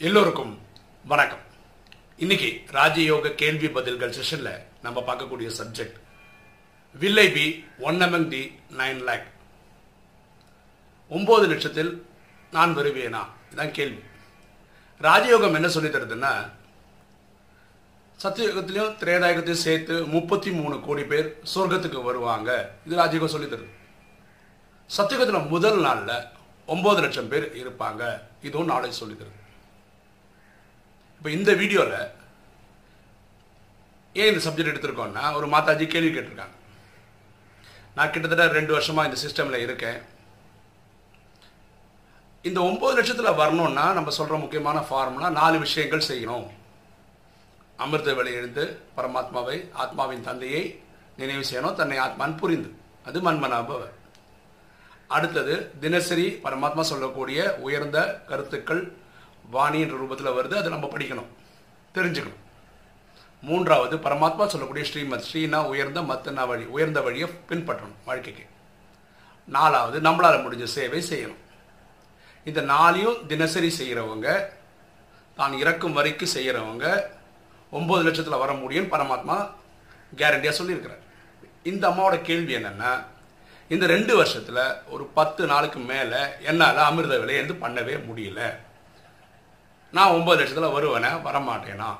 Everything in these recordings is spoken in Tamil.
எல்லோருக்கும் வணக்கம். இன்னைக்கு ராஜயோக கேள்வி பதில்கள் செஷன்ல நம்ம பார்க்கக்கூடிய சப்ஜெக்ட் வில்லை be one among the nine lakh ஒன்பது லட்சத்தில் நான் வருவேனா? இதான் கேள்வி. ராஜயோகம் என்ன சொல்லி தருதுன்னா சத்தியுகத்திலையும் திரேதாயகத்தையும் சேர்த்து முப்பத்தி மூணு கோடி பேர் சொர்க்கத்துக்கு வருவாங்க. இது ராஜயோகம் சொல்லி தருது. சத்தியுகத்தில் முதல் நாளில் ஒன்பது லட்சம் பேர் இருப்பாங்க. இதுவும் நாளை சொல்லி தருது. இப்போ இந்த வீடியோவில் ஏன் இந்த சப்ஜெக்ட் எடுத்திருக்கோம்னா ஒரு மாதாஜி கேள்வி கேட்டிருக்காங்க. நான் கிட்டத்தட்ட ரெண்டு வருஷமா இந்த சிஸ்டமில் இருக்கேன். இந்த ஒன்பது லட்சத்தில் வரணும்னா நம்ம சொல்கிற முக்கியமான ஃபார்முலா நாலு விஷயங்கள் செய்யணும். அமிர்த வேலை எழுந்து பரமாத்மாவை ஆத்மாவின் தந்தையை நினைவு செய்யணும் தன்னை ஆத்மான் புரிந்து. அது மன்மனாபவ. அடுத்தது தினசரி பரமாத்மா சொல்லக்கூடிய உயர்ந்த கருத்துக்கள் வாணின்ற ரூபத்தில் வருது அதை நம்ம படிக்கணும் தெரிஞ்சுக்கணும். மூன்றாவது பரமாத்மா சொல்லக்கூடிய ஸ்ரீமத் ஸ்ரீனா உயர்ந்த மத்தனா வழி உயர்ந்த வழியை பின்பற்றணும் வாழ்க்கைக்கு. நாலாவது நம்மளால் முடிஞ்ச சேவை செய்யணும். இந்த நாளையும் தினசரி செய்கிறவங்க தான் இறக்கும் வரைக்கும் செய்கிறவங்க ஒம்பது லட்சத்தில் வர முடியும்னு பரமாத்மா கேரண்டியாக சொல்லியிருக்கிறார். இந்த அம்மாவோட கேள்வி என்னென்னா இந்த ரெண்டு வருஷத்தில் ஒரு பத்து நாளுக்கு மேலே என்னால் அமிர்த விலை வந்து பண்ணவே முடியல. நான் ஒன்பது லட்சத்தில் வருவேனே வரமாட்டேனா?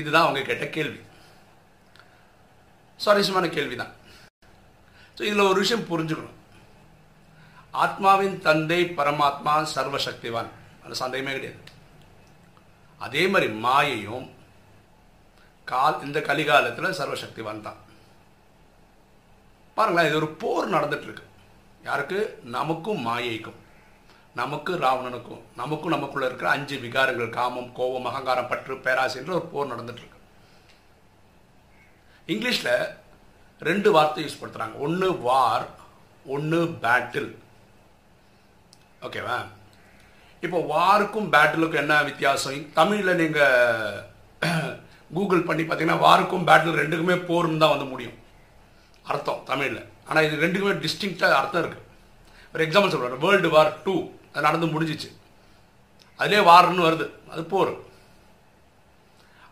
இதுதான் அவங்க கேட்ட கேள்வி. சுவாரஸ்யமான கேள்வி தான் ஸோ இதில் ஒரு விஷயம் புரிஞ்சுக்கணும். ஆத்மாவின் தந்தை பரமாத்மா சர்வசக்திவான். அது சந்தேகமே கிடையாது. அதே மாதிரி மாயையும் கால் இந்த கலிகாலத்தில் சர்வசக்திவான் தான். பாருங்களேன் இது ஒரு போர் நடந்துட்டு இருக்கு. யாருக்கு? நமக்கும் மாயைக்கும். நமக்கு ராவணனுக்கும் நமக்கும் நமக்குள்ள இருக்கிற அஞ்சு விகாரங்கள் காமம் கோபம் அகங்காரம் பற்று பேராசின்ற ஒரு போர் நடந்துட்டு இருக்கு இங்கிலீஷில் ரெண்டு வார்த்தை யூஸ் படுத்துறாங்க. ஒன்று வார் ஒன்று பேட்டில் ஓகேவா இப்போ வாருக்கும் பேட்டிலுக்கும் என்ன வித்தியாசம்? தமிழில் நீங்கள் கூகுள் பண்ணி பார்த்தீங்கன்னா வாருக்கும் பேட்டில் ரெண்டுக்குமே போர்னு தான் வந்து முடியும். அர்த்தம் தமிழில். ஆனால் இது ரெண்டுக்குமே டிஸ்டிங்க்டாக அர்த்தம் இருக்குது ஒரு எக்ஸாம்பிள் சொல்கிறேன் வேர்ல்டு வார் டூ அது நடந்து முடிஞ்சிச்சு. அதிலே வார்னு வருது. அது போர்.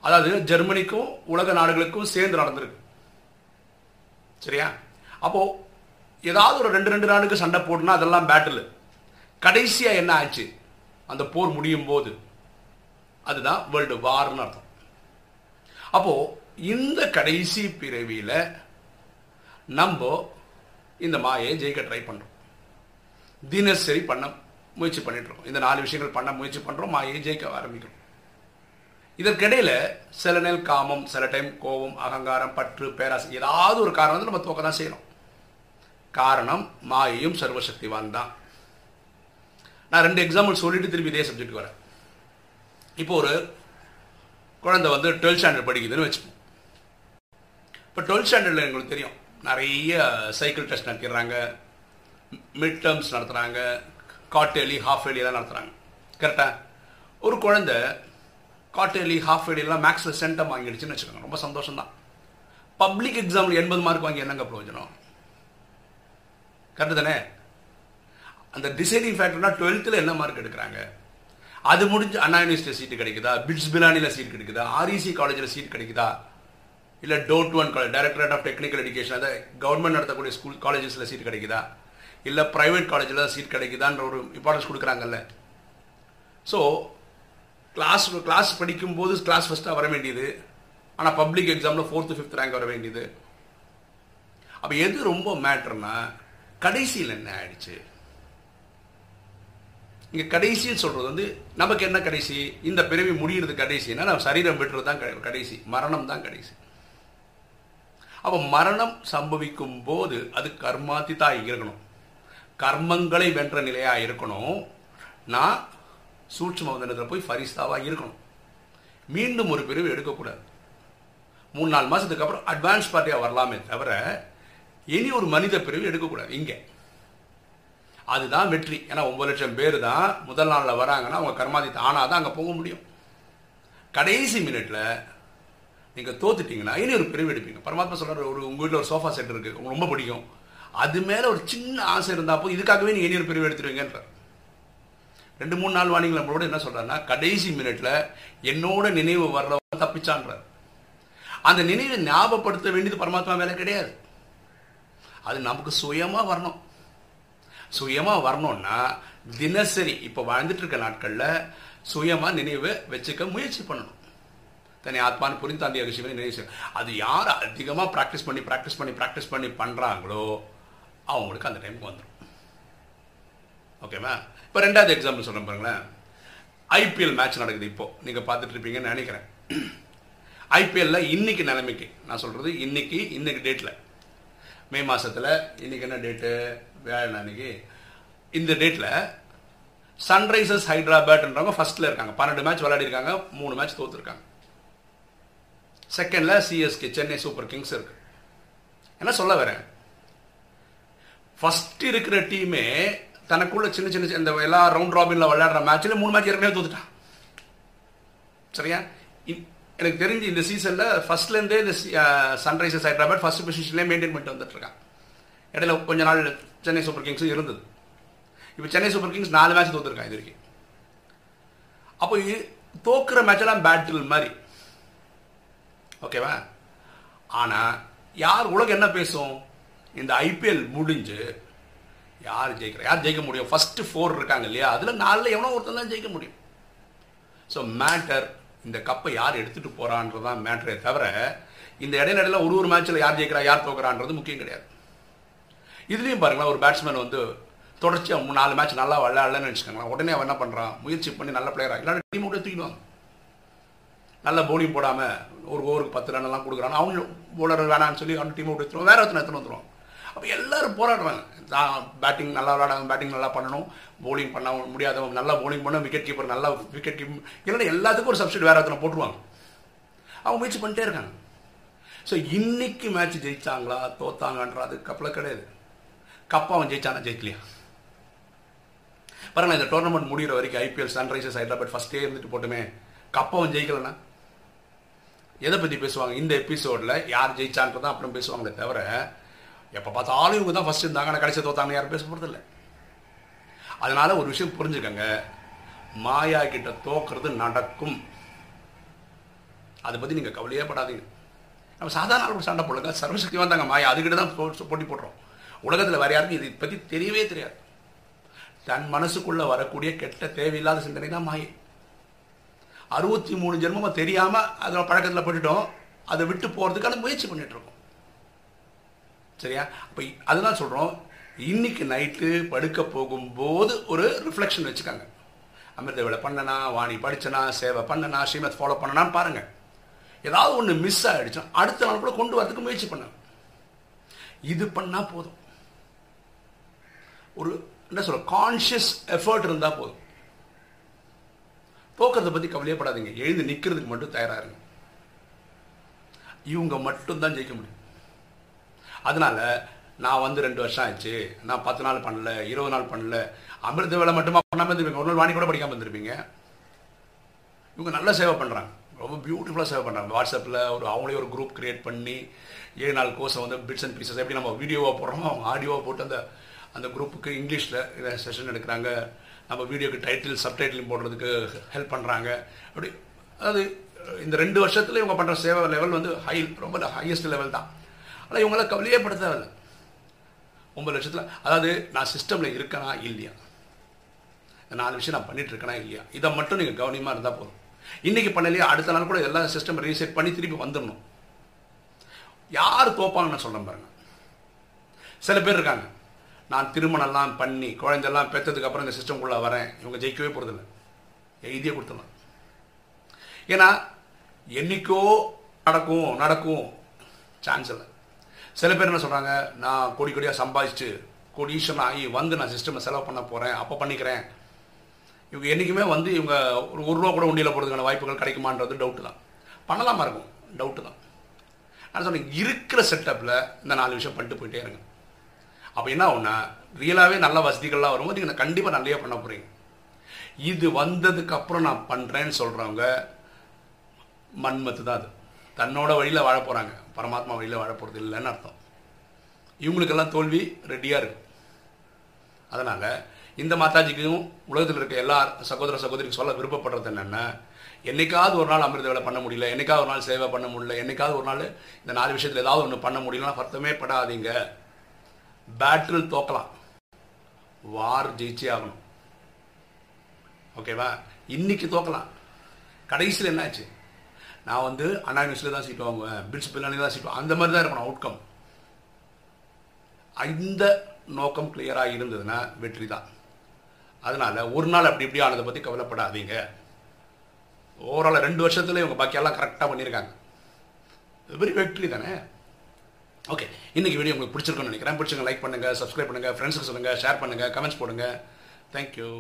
அதாவது ஜெர்மனிக்கும் உலக நாடுகளுக்கும் சேர்ந்து நடந்திருக்கு. சரியா? அப்போ ஏதாவது ஒரு ரெண்டு ரெண்டு நாடுக்கு சண்டை போட்டுனா அதெல்லாம் பேட்டில் கடைசியா என்ன ஆச்சு? அந்த போர் முடியும் போது. அதுதான் வேர்ல்டு வார்னு அர்த்தம். அப்போ இந்த கடைசி பிறவியில நம்ம இந்த மாயை ஜெயிக்க ட்ரை பண்றோம். தினசரி பண்ண முயற்சி பண்ணிட்டு இந்த நாலு விஷயங்கள் பண்ண முயற்சி பண்ணுறோம் மாயை ஜெயிக்க ஆரம்பிக்கிறோம் இதற்கிடையில் சில நேரம் காமம் சில டைம் கோபம் அகங்காரம் பற்று பேராசை ஏதாவது ஒரு காரணம் வந்து நம்ம தோக்க தான் செய்யணும். காரணம் மாயையும் சர்வசக்திவான் தான். நான் ரெண்டு எக்ஸாம்பிள் சொல்லிட்டு திருப்பி இதே சப்ஜெக்ட் வரேன். இப்போ ஒரு குழந்தை வந்து டுவெல்த் ஸ்டாண்டர்ட் படிக்குதுன்னு வச்சுப்போம். இப்போ டுவெல்த் ஸ்டாண்டர்டில் எங்களுக்கு தெரியும். நிறைய சைக்கிள் டெஸ்ட் நடத்திடுறாங்க. மிட் டேர்ம்ஸ் நடத்துகிறாங்க காட்டேலி ஹாஃப் எல்லாம் நடத்துகிறாங்க கரெக்டாக ஒரு குழந்தை காட்டேலி ஹாஃப் எல்லாம் மேக்ஸில் சென்டம் வாங்கிடுச்சுன்னு வச்சுக்கோங்க. ரொம்ப சந்தோஷம் தான் பப்ளிக் எக்ஸாமில் எண்பது மார்க் வாங்கி என்னங்க பிரயோஜனம்? கரெக்டு தானே? அந்த டிசைடிங் ஃபேக்டர்னா டுவெல்த்தில் என்ன மார்க் எடுக்கிறாங்க? அது முடிஞ்சு அண்ணா யூனிவர்சிட்டி சீட்டு கிடைக்குதா? பிட்ஸ் பிலானியில் சீட் கிடைக்குதா? ஆர்இசி காலேஜில் சீட் கிடைக்குதா? இல்லை DOTE one college directorate of technical education அதை கவர்மெண்ட் நடத்தக்கூடிய ஸ்கூல் காலேஜஸில் சீட் கிடைக்குதா? இல்லை ப்ரைவேட் காலேஜில் தான் சீட் கிடைக்குதான்ற ஒரு இம்பார்ட்டன்ஸ் கொடுக்குறாங்கல்ல. ஸோ கிளாஸ் கிளாஸ் படிக்கும்போது கிளாஸ் ஃபஸ்ட்டாக வர வேண்டியது. ஆனால் பப்ளிக் எக்ஸாமில் ஃபோர்த்து ஃபிஃப்த் ரேங்க் வர வேண்டியது. அப்போ எது ரொம்ப மேட்ருனா கடைசியில் என்ன ஆயிடுச்சு? இங்கே கடைசின்னு சொல்கிறது வந்து நமக்கு என்ன கடைசி? இந்த பிறவி முடிகிறது கடைசின்னா நம்ம சரீரம் விட்டுறது தான் கடைசி. மரணம் தான் கடைசி. அப்போ மரணம் சம்பவிக்கும் போது அது கர்மாத்திதா இருக்கணும் கர்மங்களை வென்ற நிலையா இருக்கணும். நான் சூட்சம வந்தனத்தில் போய் ஃபரிஸ்தாவாக இருக்கணும். மீண்டும் ஒரு பிரிவு எடுக்கக்கூடாது. மூணு நாலு மாதத்துக்கு அப்புறம் அட்வான்ஸ் பார்ட்டியாக வரலாமே தவிர இனி ஒரு மனித பிரிவு எடுக்கக்கூடாது. இங்கே. அதுதான் வெற்றி. ஏன்னா ஒன்பது லட்சம் பேர் தான் முதல் நாளில் வராங்கன்னா அவங்க கர்மாதித்த ஆனால் தான் அங்கே போக முடியும். கடைசி மினிட்ல நீங்கள் தோத்துட்டீங்கன்னா இனி ஒரு பிரிவு எடுப்பீங்க. பரமாத்மா சொல்கிற ஒரு உங்கள் வீட்டில் ஒரு சோஃபா செட் இருக்குது உங்களுக்கு ரொம்ப பிடிக்கும். அது மேலே ஒரு சின்ன ஆசை இருந்தாப்போ இதுக்காகவே நீ இனி பிரிவு எடுத்துருவீங்கன்றார் ரெண்டு மூணு நாள் வாணிங்களை நம்மளோட என்ன சொல்றாருன்னா கடைசி மினிட்ல என்னோட நினைவு வர்றவங்க தப்பிச்சான்றார். அந்த நினைவை ஞாபகப்படுத்த வேண்டியது பரமாத்மா வேலை கிடையாது. அது நமக்கு சுயமாக வரணும். சுயமாக வரணும்னா தினசரி இப்போ வாழ்ந்துட்டு இருக்க நாட்களில் சுயமாக நினைவை வச்சுக்க முயற்சி பண்ணணும். தனி ஆத்மான்னு புரிந்து தாண்டிய விஷயம் நினைவு அது யார் அதிகமாக ப்ராக்டிஸ் பண்ணி ப்ராக்டிஸ் பண்ணி ப்ராக்டிஸ் பண்ணி பண்ணுறாங்களோ அவங்களுக்கு அந்த டைமுக்கு வந்துடும் ஓகேவா இப்போ ரெண்டாவது எக்ஸாம்பிள் சொல்கிறேன் பாருங்களேன். ஐபிஎல் மேட்ச் நடக்குது இப்போது நீங்கள் பார்த்துட்டு இருப்பீங்கன்னு நினைக்கிறேன். ஐபிஎல்ல இன்னைக்கு நிலைமைக்கு நான் சொல்கிறது இன்னைக்கு இன்னைக்கு டேட்டில் மே மாதத்தில் இன்னைக்கு என்ன டேட்டு வியாழன் அன்னைக்கு? இந்த டேட்டில் சன்ரைசர்ஸ் ஹைதராபாத்ன்றவங்க ஃபஸ்ட்டில் இருக்காங்க. பன்னெண்டு மேட்ச் விளையாடிருக்காங்க மூணு மேட்ச் தோத்துருக்காங்க. செகண்டில் சிஎஸ்கே சென்னை சூப்பர் கிங்ஸ் இருக்கு. என்ன சொல்ல வரேன்? ஃபர்ஸ்ட் இருக்கிற டீமே தனக்குள்ள சின்ன சின்ன இந்த எல்லா ரவுண்ட் ராபின்ல விளையாடுற மேட்ச்ல மூணு மேட்ச் ஏற்கனவே தோத்துட்டான். சரியா? எனக்கு தெரிஞ்சு இந்த சீசன்ல ஃபர்ஸ்ட்ல இருந்தே இந்த சன்ரைசர்ஸ் ஹைதராபாத் ஃபர்ஸ்ட் பொசிஷன்லேயே மெயின்டைன் பண்ணிட்டு வந்துட்டு இடையில கொஞ்ச நாள் சென்னை சூப்பர் கிங்ஸும் இருந்தது. இப்போ சென்னை சூப்பர் கிங்ஸ் நாலு மேட்ச் தோத்துருக்கான் இது வரைக்கும். அப்போ தோக்குற மேட்ச் எல்லாம் பேட்டில் மாதிரி. ஓகேவா ஆனால் யார் உலகம் என்ன பேசும்? இந்த ஐபிஎல் முடிஞ்சு யார் ஜெயிக்கிறா? யார் ஜெயிக்க முடியும்? ஃபஸ்ட்டு ஃபோர் இருக்காங்க இல்லையா? அதில் நாலில் எவனோ ஒருத்தன் தான் ஜெயிக்க முடியும். ஸோ மேட்டர் இந்த கப்பை யார் எடுத்துகிட்டு போகிறான்றது தான் மேட்டரே தவிர இந்த இடைநடையில் ஒரு ஒரு மேட்ச்சில் யார் ஜெயிக்கிறா யார் தோக்குறான்றது முக்கியம் கிடையாது. இதுலேயும் பாருங்களேன் ஒரு பேட்ஸ்மேன் வந்து தொடர்ச்சியாக மூணு நாலு மேட்ச் நல்லா விளையாடலன்னு நினச்சிக்கோங்களேன் உடனே அவன் என்ன பண்ணுறான் முயற்சி பண்ணி நல்ல பிளேயராக இல்லாட்டி டீம் விட்டு தூக்கிடுவாங்க நல்ல பவுலிங் போடாமல் ஒரு ஓவருக்கு பத்து ரன் எல்லாம் கொடுக்குறான். அவங்க போலர் வேணான்னு சொல்லி அவன் டீம் விட்டு எடுத்துருவோம் ஒருத்தனை எடுத்துன்னு வந்துடுவான் அப்போ எல்லாரும் போராடுறாங்க தான் பேட்டிங் நல்லா விளாடாங்க பேட்டிங் நல்லா பண்ணணும். போலிங் பண்ண முடியாதவங்க நல்லா போலிங் பண்ண விக்கெட் கீப்பர் நல்லா விக்கெட் கீப் இல்லைன்னா எல்லாத்துக்கும் ஒரு சப்ஸ்டிட் வேறு ஒருத்தனை போட்டுருவாங்க. அவங்க முயற்சி பண்ணிட்டே இருக்காங்க. ஸோ இன்னைக்கு மேட்ச் ஜெயிச்சாங்களா தோத்தாங்கன்ற அது கப்பல கிடையாது. கப்பா அவன் ஜெயிச்சானா ஜெயிக்கலையா? பாருங்க இந்த டோர்னமெண்ட் முடிகிற வரைக்கும் ஐபிஎல் சன்ரைசர்ஸ் ஹைதராபாத் ஃபஸ்ட்டே இருந்துட்டு போட்டுமே கப்பாவும் ஜெயிக்கலண்ணா ஜெயிக்கலனா எதை பற்றி பேசுவாங்க? இந்த எபிசோடில் யார் ஜெயிச்சான்றதான் அப்புறம் பேசுவாங்களே தவிர எப்போ பார்த்தாலும் இவங்க தான் ஃபஸ்ட் இருந்தாங்க. ஆனால் கடைசி தோத்தாங்க யாரும் பேச போறது இல்லை அதனால் ஒரு விஷயம் புரிஞ்சுக்கங்க. மாயா கிட்ட தோக்குறது நடக்கும். அதை பற்றி நீங்கள் கவலையே படாதீங்க. நம்ம சாதாரண ஆள் சண்டை போடுங்க சர்வசக்தி வந்தாங்க மாயா. அதுக்கிட்ட தான் போட்டி போடுறோம். உலகத்தில் வேறு யாருக்கும் இதை பற்றி தெரியவே தெரியாது. தன் மனசுக்குள்ளே வரக்கூடிய கெட்ட தேவையில்லாத சிந்தனை தான் மாயை. அறுபத்தி மூணு ஜென்மமாக தெரியாமல் அதில் பழக்கத்தில் போட்டுட்டோம். அதை விட்டு போறதுக்கான முயற்சி பண்ணிகிட்ருக்கோம் இருக்கோம். சரியா? அப்போ அதெல்லாம் சொல்கிறோம் இன்னைக்கு நைட்டு படுக்க போகும்போது ஒரு ரிஃப்ளெக்ஷன் வச்சுக்காங்க. அமிர்த வேலை பண்ணனா வாணி படிச்சனா சேவை பண்ணனா ஸ்ரீமத் ஃபாலோ பண்ணனான்னு பாருங்க. ஏதாவது ஒன்று மிஸ் ஆயிடுச்சுன்னா அடுத்த நாள் கூட கொண்டு வரதுக்கு முயற்சி பண்ணுங்க இது பண்ணால் போதும். ஒரு என்ன சொல்ற கான்ஷியஸ் எஃபர்ட் இருந்தால் போதும். தோக்கத்தை பத்தி கவலையப்படாதீங்க எழுந்து நிற்கிறதுக்கு மட்டும் தயாராக இருங்க. இவங்க மட்டும்தான் ஜெயிக்க முடியும். அதனால நான் வந்து ரெண்டு வருஷம் ஆச்சு நான் பத்து நாள் பண்ணல இருபது நாள் பண்ணல. அமிர்த வேலை மட்டுமா பண்ணாம இருந்திருப்பீங்க. ஒரு நாள் வாணி கூட படிக்காமல் இருந்திருப்பீங்க. இவங்க நல்லா சேவை பண்ணுறாங்க ரொம்ப பியூட்டிஃபுல்லாக சேவை பண்ணுறாங்க வாட்ஸ்அப்பில் ஒரு அவங்களே ஒரு குரூப் கிரியேட் பண்ணி ஏழு நாள் கோர்ஸை வந்து பிட்ஸ் அண்ட் பீசஸ் எப்படி நம்ம வீடியோவாக போடுறோமோ அவங்க ஆடியோவாக போட்டு அந்த அந்த குரூப்புக்கு இங்கிலீஷில் செஷன் எடுக்கிறாங்க. நம்ம வீடியோக்கு டைட்டில் சப்டைட்டில் போடுறதுக்கு ஹெல்ப் பண்ணுறாங்க அப்படி அதாவது இந்த ரெண்டு வருஷத்தில் இவங்க பண்ணுற சேவை லெவல் வந்து ஹை ரொம்ப ஹையஸ்ட் லெவல் தான். ஆனால் இவங்களாம் கவலையே படுத்தவில்லை தேவையில்ல ஒன்பது லட்சத்தில் அதாவது நான் சிஸ்டமில் இருக்கனா இல்லையா? நாலு விஷயம் நான் பண்ணிட்டு இருக்கேனா இல்லையா? இதை மட்டும் நீங்கள் கவனியமாக இருந்தால் போதும். இன்னைக்கு பண்ணலையா? அடுத்த நாள் கூட எல்லா சிஸ்டம் ரீசெட் பண்ணி திருப்பி வந்துடணும். யார் தோப்பாங்கன்னு நான் பாருங்க. சில பேர் இருக்காங்க. நான் திருமணம்லாம் பண்ணி குழந்தைலாம் பெற்றதுக்கு அப்புறம் இந்த சிஸ்டம்குள்ளே வரேன். இவங்க ஜெயிக்கவே போகிறதில்ல எழுதியே கொடுத்துடலாம். ஏன்னா என்னைக்கோ நடக்கும் நடக்கும். சான்ஸ் இல்லை. சில பேர் என்ன சொல்கிறாங்க நான் கோடி கோடியாக சம்பாதிச்சு கோடீஸ்வரன் ஆகி வந்து நான் சிஸ்டமை செலவு பண்ண போகிறேன் அப்போ பண்ணிக்கிறேன். இவங்க என்றைக்குமே வந்து இவங்க ஒரு ஒரு ரூபா கூட உண்டியில் போகிறதுக்கான வாய்ப்புகள் கிடைக்குமான்றது டவுட்டு தான். பண்ணலாமா இருக்கும்? டவுட்டு தான். நான் சொன்னேன் இருக்கிற செட்டப்பில் இந்த நாலு விஷயம் பண்ணிட்டு போயிட்டே இருங்க. அப்போ என்ன ஒன்று ரியலாகவே நல்ல வசதிகள்லாம் வரும்போது நீங்கள் கண்டிப்பாக நல்லையே பண்ண போகிறீங்க இது வந்ததுக்கப்புறம் நான் பண்ணுறேன்னு சொல்கிறவங்க மண்மத்து தான் அது. தன்னோட வழியில் வாழ போகிறாங்க பரமாத்மா வழியில் வாழ போகிறது இல்லைன்னு அர்த்தம். இவங்களுக்கெல்லாம் தோல்வி ரெடியாக இருக்கு. அதனால் இந்த மாதாஜிக்கும் உலகத்தில் இருக்க எல்லா சகோதர சகோதரிக்கும் சொல்ல விருப்பப்படுறது என்னென்னா என்றைக்காவது ஒரு நாள் அமிர்த வேலை பண்ண முடியல என்னைக்காவது ஒரு நாள் சேவை பண்ண முடியல என்னைக்காவது ஒரு நாள் இந்த நாலு விஷயத்தில் ஏதாவது ஒன்று பண்ண முடியலன்னா பத்தமே படாதீங்க. பேட்டில் தோக்கலாம். வார் ஜெயிச்சே ஆகணும். ஓகேவா இன்னைக்கு தோக்கலாம். கடைசியில் என்னாச்சு? நான் வந்து அண்ணா யூனிவர்சிட்டியில் தான் சீட் வாங்குவேன் பிரின்சிபல் தான் சீட் அந்த மாதிரி தான் இருக்கணும் அவுட்கம் இந்த நோக்கம் கிளியராக இருந்ததுன்னா வெற்றி தான். அதனால் ஒரு நாள் அப்படி இப்படி ஆனதை பற்றி கவலைப்படாதீங்க. ஓவரால் ரெண்டு வருஷத்தில் இவங்க பாக்கியெல்லாம் கரெக்டாக பண்ணியிருக்காங்க. வெரி வெற்றி தானே? ஓகே இன்றைக்கி வீடியோ உங்களுக்கு பிடிச்சிருக்குன்னு நினைக்கிறேன். பிடிச்சிங்க லைக் பண்ணுங்கள் சப்ஸ்கிரைப் பண்ணுங்கள் ஃப்ரெண்ட்ஸுக்கு சொல்லுங்கள் ஷேர் பண்ணுங்கள் கமெண்ட்ஸ் போடுங்க. தேங்க்யூ